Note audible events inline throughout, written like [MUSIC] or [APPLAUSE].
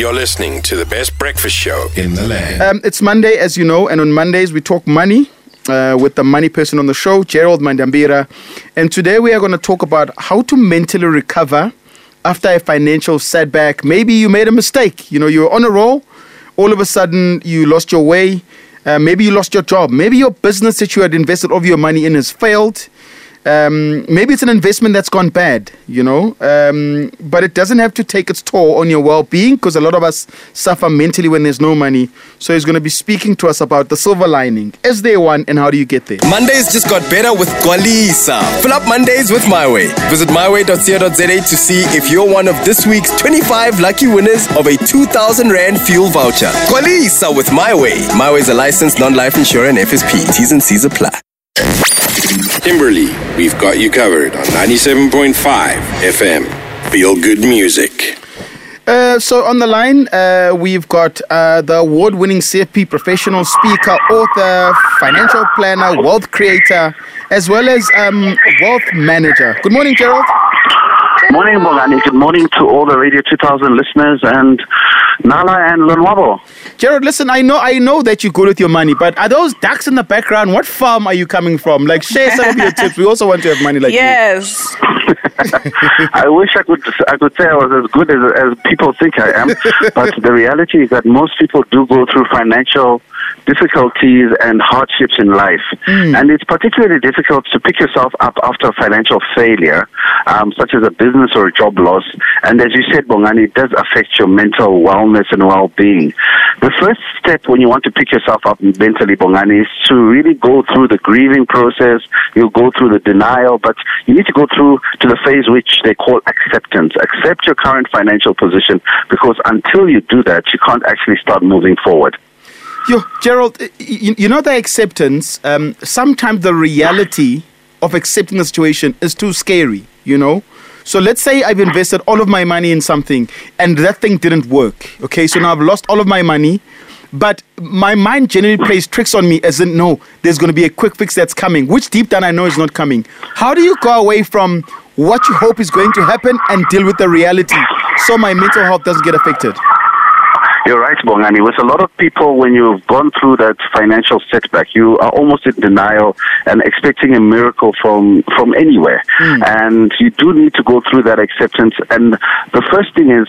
You're listening to the best breakfast show in the land. Um, it's Monday, as you know, and on Mondays we talk money uh, with the money person on the show, Gerald Mwandiambira. And today we are going to talk about how to mentally recover after a financial setback. Maybe you made a mistake. You know, you're on a roll, all of a sudden you lost your way. Uh, maybe you lost your job. Maybe your business that you had invested all of your money in has failed. Um, maybe it's an investment that's gone bad, you know, um, but it doesn't have to take its toll on your well being because a lot of us suffer mentally when there's no money. So he's going to be speaking to us about the silver lining. Is there one and how do you get there? Mondays just got better with Gwalisa. Fill up Mondays with MyWay. Visit myway.co.za to see if you're one of this week's 25 lucky winners of a 2,000 Rand fuel voucher. Gwalisa with MyWay. MyWay is a licensed non-life insurer and FSP. T's and C's apply. Kimberly, we've got you covered on 97.5 FM. Feel good music. Uh, so on the line, uh, we've got uh, the award-winning CFP professional speaker, author, financial planner, wealth creator, as well as um, wealth manager. Good morning, Gerald. Morning, Bongani. Good morning to all the Radio 2000 listeners and Nala and Lonwabo. Gerald, listen, I know, I know that you're good with your money, but are those ducks in the background? What farm are you coming from? Like, share some of your tips. We also want to have money like Yes. [LAUGHS] I wish I could I could say I was as good as, as people think I am, but the reality is that most people do go through financial difficulties and hardships in life. And it's particularly difficult to pick yourself up after a financial failure, um, such as a business or a job loss. And as you said, Bongani, it does affect your mental wellness and well-being. The first step when you want to pick yourself up mentally, Bongani, is to really go through the grieving process. You'll go through the denial, but you need to go through to the phase which they call acceptance. Accept your current financial position because until you do that, you can't actually start moving forward. Yo, Gerald, you, you know the acceptance. Um, sometimes the reality of accepting the situation is too scary. You know. So let's say I've invested all of my money in something and that thing didn't work. Okay, so now I've lost all of my money, but my mind generally plays tricks on me as in no, there's going to be a quick fix that's coming, which deep down I know is not coming. How do you go away from what you hope is going to happen and deal with the reality so my mental health doesn't get affected? You're right, Bongani. With a lot of people, when you've gone through that financial setback, you are almost in denial and expecting a miracle from from anywhere. Hmm. And you do need to go through that acceptance. And the first thing is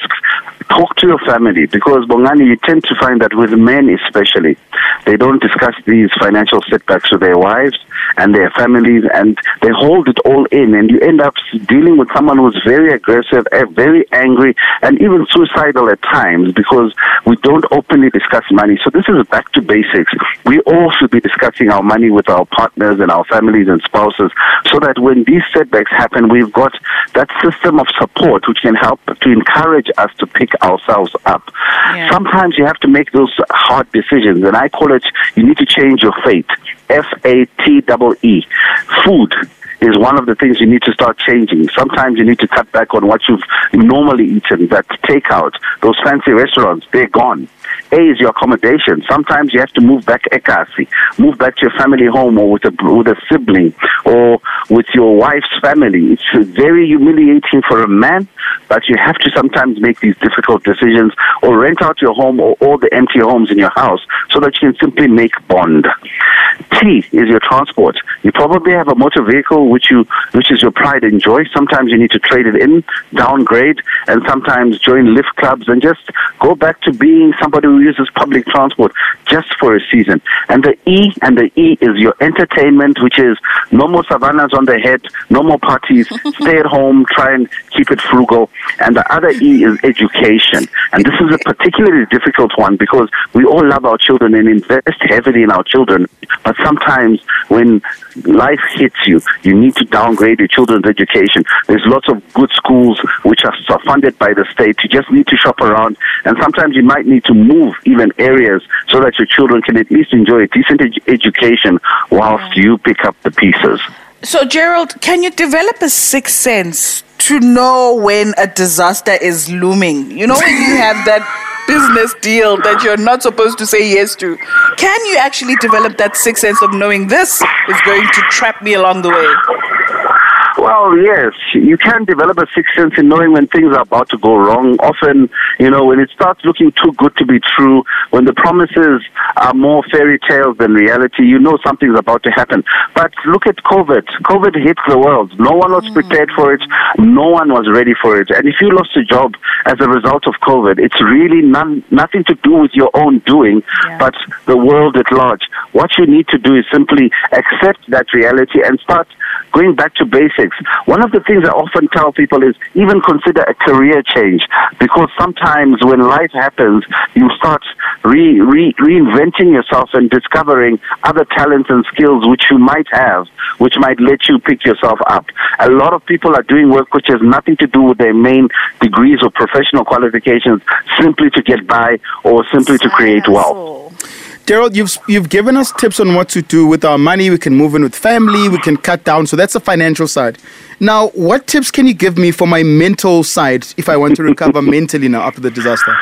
talk to your family because Bongani, you tend to find that with men especially, they don't discuss these financial setbacks with their wives and their families, and they hold it all in, and you end up dealing with someone who's very aggressive, eh, very angry, and even suicidal at times because we don't openly discuss money. So this is back to basics. We all should be discussing our money with our partners and our families and spouses, so that when these setbacks happen, we've got that system of support which can help to encourage us to pick ourselves up. Yeah. Sometimes you have to make those hard decisions, and I call it you need to change your fate. F A T E E. Food is one of the things you need to start changing. Sometimes you need to cut back on what you've normally eaten, that takeout, those fancy restaurants, they're gone. A is your accommodation. Sometimes you have to move back ekasi, move back to your family home or with a with a sibling or with your wife's family. It's very humiliating for a man, but you have to sometimes make these difficult decisions or rent out your home or all the empty homes in your house so that you can simply make bond. T is your transport. You probably have a motor vehicle which you which is your pride and joy. Sometimes you need to trade it in, downgrade, and sometimes join lift clubs and just go back to being somebody who uses public transport just for a season. And the E and the E is your entertainment, which is no more savannas on the head, no more parties, [LAUGHS] stay at home, try and keep it frugal. And the other E is education. And this is a particularly difficult one because we all love our children and invest heavily in our children. But sometimes when life hits you, you need to downgrade your children's education. There's lots of good schools which are funded by the state. You just need to shop around. And sometimes you might need to move even areas so that your children can at least enjoy a decent ed- education whilst you pick up the pieces. So, Gerald, can you develop a sixth sense to know when a disaster is looming? You know, when you have that business deal that you're not supposed to say yes to, can you actually develop that sixth sense of knowing this is going to trap me along the way? Well, yes, you can develop a sixth sense in knowing when things are about to go wrong. Often, you know, when it starts looking too good to be true, when the promises are more fairy tales than reality, you know something's about to happen. But look at COVID. COVID hit the world. No one was prepared for it. No one was ready for it. And if you lost a job as a result of COVID, it's really none, nothing to do with your own doing, Yeah. but the world at large. What you need to do is simply accept that reality and start going back to basics. One of the things I often tell people is even consider a career change because sometimes when life happens, you start re, re, reinventing yourself and discovering other talents and skills which you might have, which might let you pick yourself up. A lot of people are doing work which has nothing to do with their main degrees or professional qualifications simply to get by or simply to create wealth. Gerald, you've you've given us tips on what to do with our money. We can move in with family. We can cut down. So that's the financial side. Now, what tips can you give me for my mental side if I want to recover [LAUGHS] mentally now after the disaster?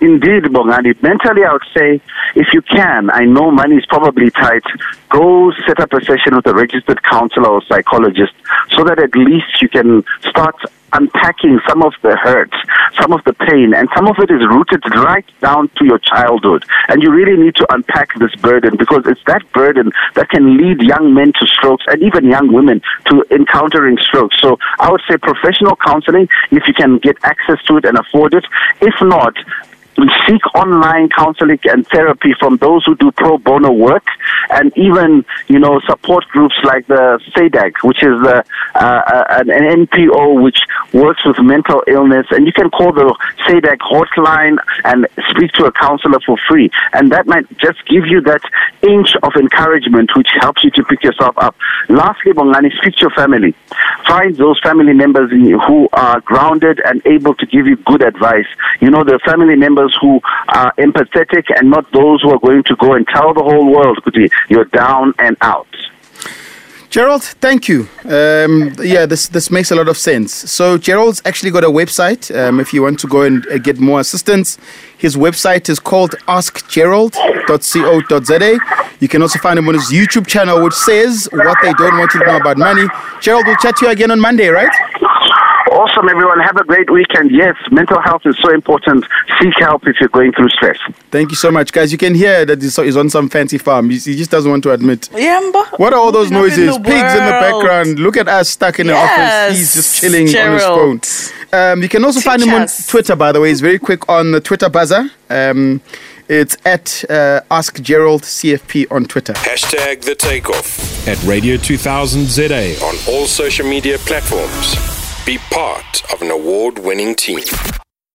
Indeed, Bongani. Mentally, I would say if you can, I know money is probably tight, go set up a session with a registered counselor or psychologist so that at least you can start unpacking some of the hurt, some of the pain, and some of it is rooted right down to your childhood. And you really need to unpack this burden because it's that burden that can lead young men to strokes and even young women to encountering strokes. So I would say professional counseling, if you can get access to it and afford it. If not, seek online counseling and therapy from those who do pro bono work and even you know support groups like the SADAG which is uh, uh, an, an NPO which works with mental illness. And you can call the SADAG hotline and speak to a counselor for free. And that might just give you that inch of encouragement which helps you to pick yourself up. Lastly Bongani speak to your family. Find those family members who are grounded and able to give you good advice. You know the family members who are empathetic and not those who are going to go and tell the whole world, you're down and out. Gerald, thank you. Um, yeah, this this makes a lot of sense. So Gerald's actually got a website. Um, if you want to go and uh, get more assistance, his website is called askgerald.co.za. You can also find him on his YouTube channel, which says what they don't want you to know about money. Gerald, we'll chat to you again on Monday, right? Awesome, everyone. Have a great weekend. Yes, mental health is so important. Seek help if you're going through stress. Thank you so much, guys. You can hear that he's he's on some fancy farm. He he just doesn't want to admit. Yamba. What are all those noises? in Pigs in the background. Look at us stuck in the office. He's just chilling Gerald. on his phone. Um, you can also find him on. Twitter, by the way. He's very quick on the Twitter buzzer. Um, it's at uh, Ask Gerald CFP on Twitter. Hashtag the takeoff at Radio 2000 ZA on all social media platforms. Be part of an award winning team.